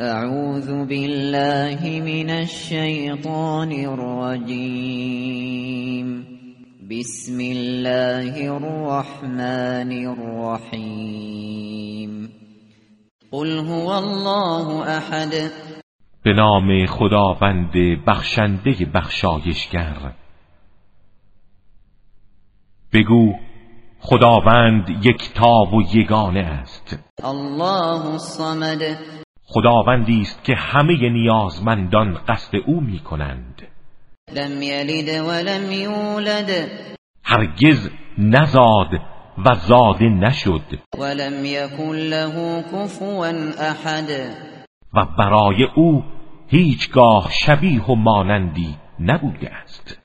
اعوذ بالله من الشیطان الرجیم بسم الله الرحمن الرحیم قل هو الله احد به نام خداوند بخشنده بخشایشگر. بگو خداوند یکتا و یگانه است. الله الصمد. خداوندی است که همه نیازمندان قصد او می کنند لم یلد ولم یولد. هرگز نزاد و زاده نشد. ولم یکن له کفوا احد. و برای او هیچگاه شبیه و مانندی نبوده است.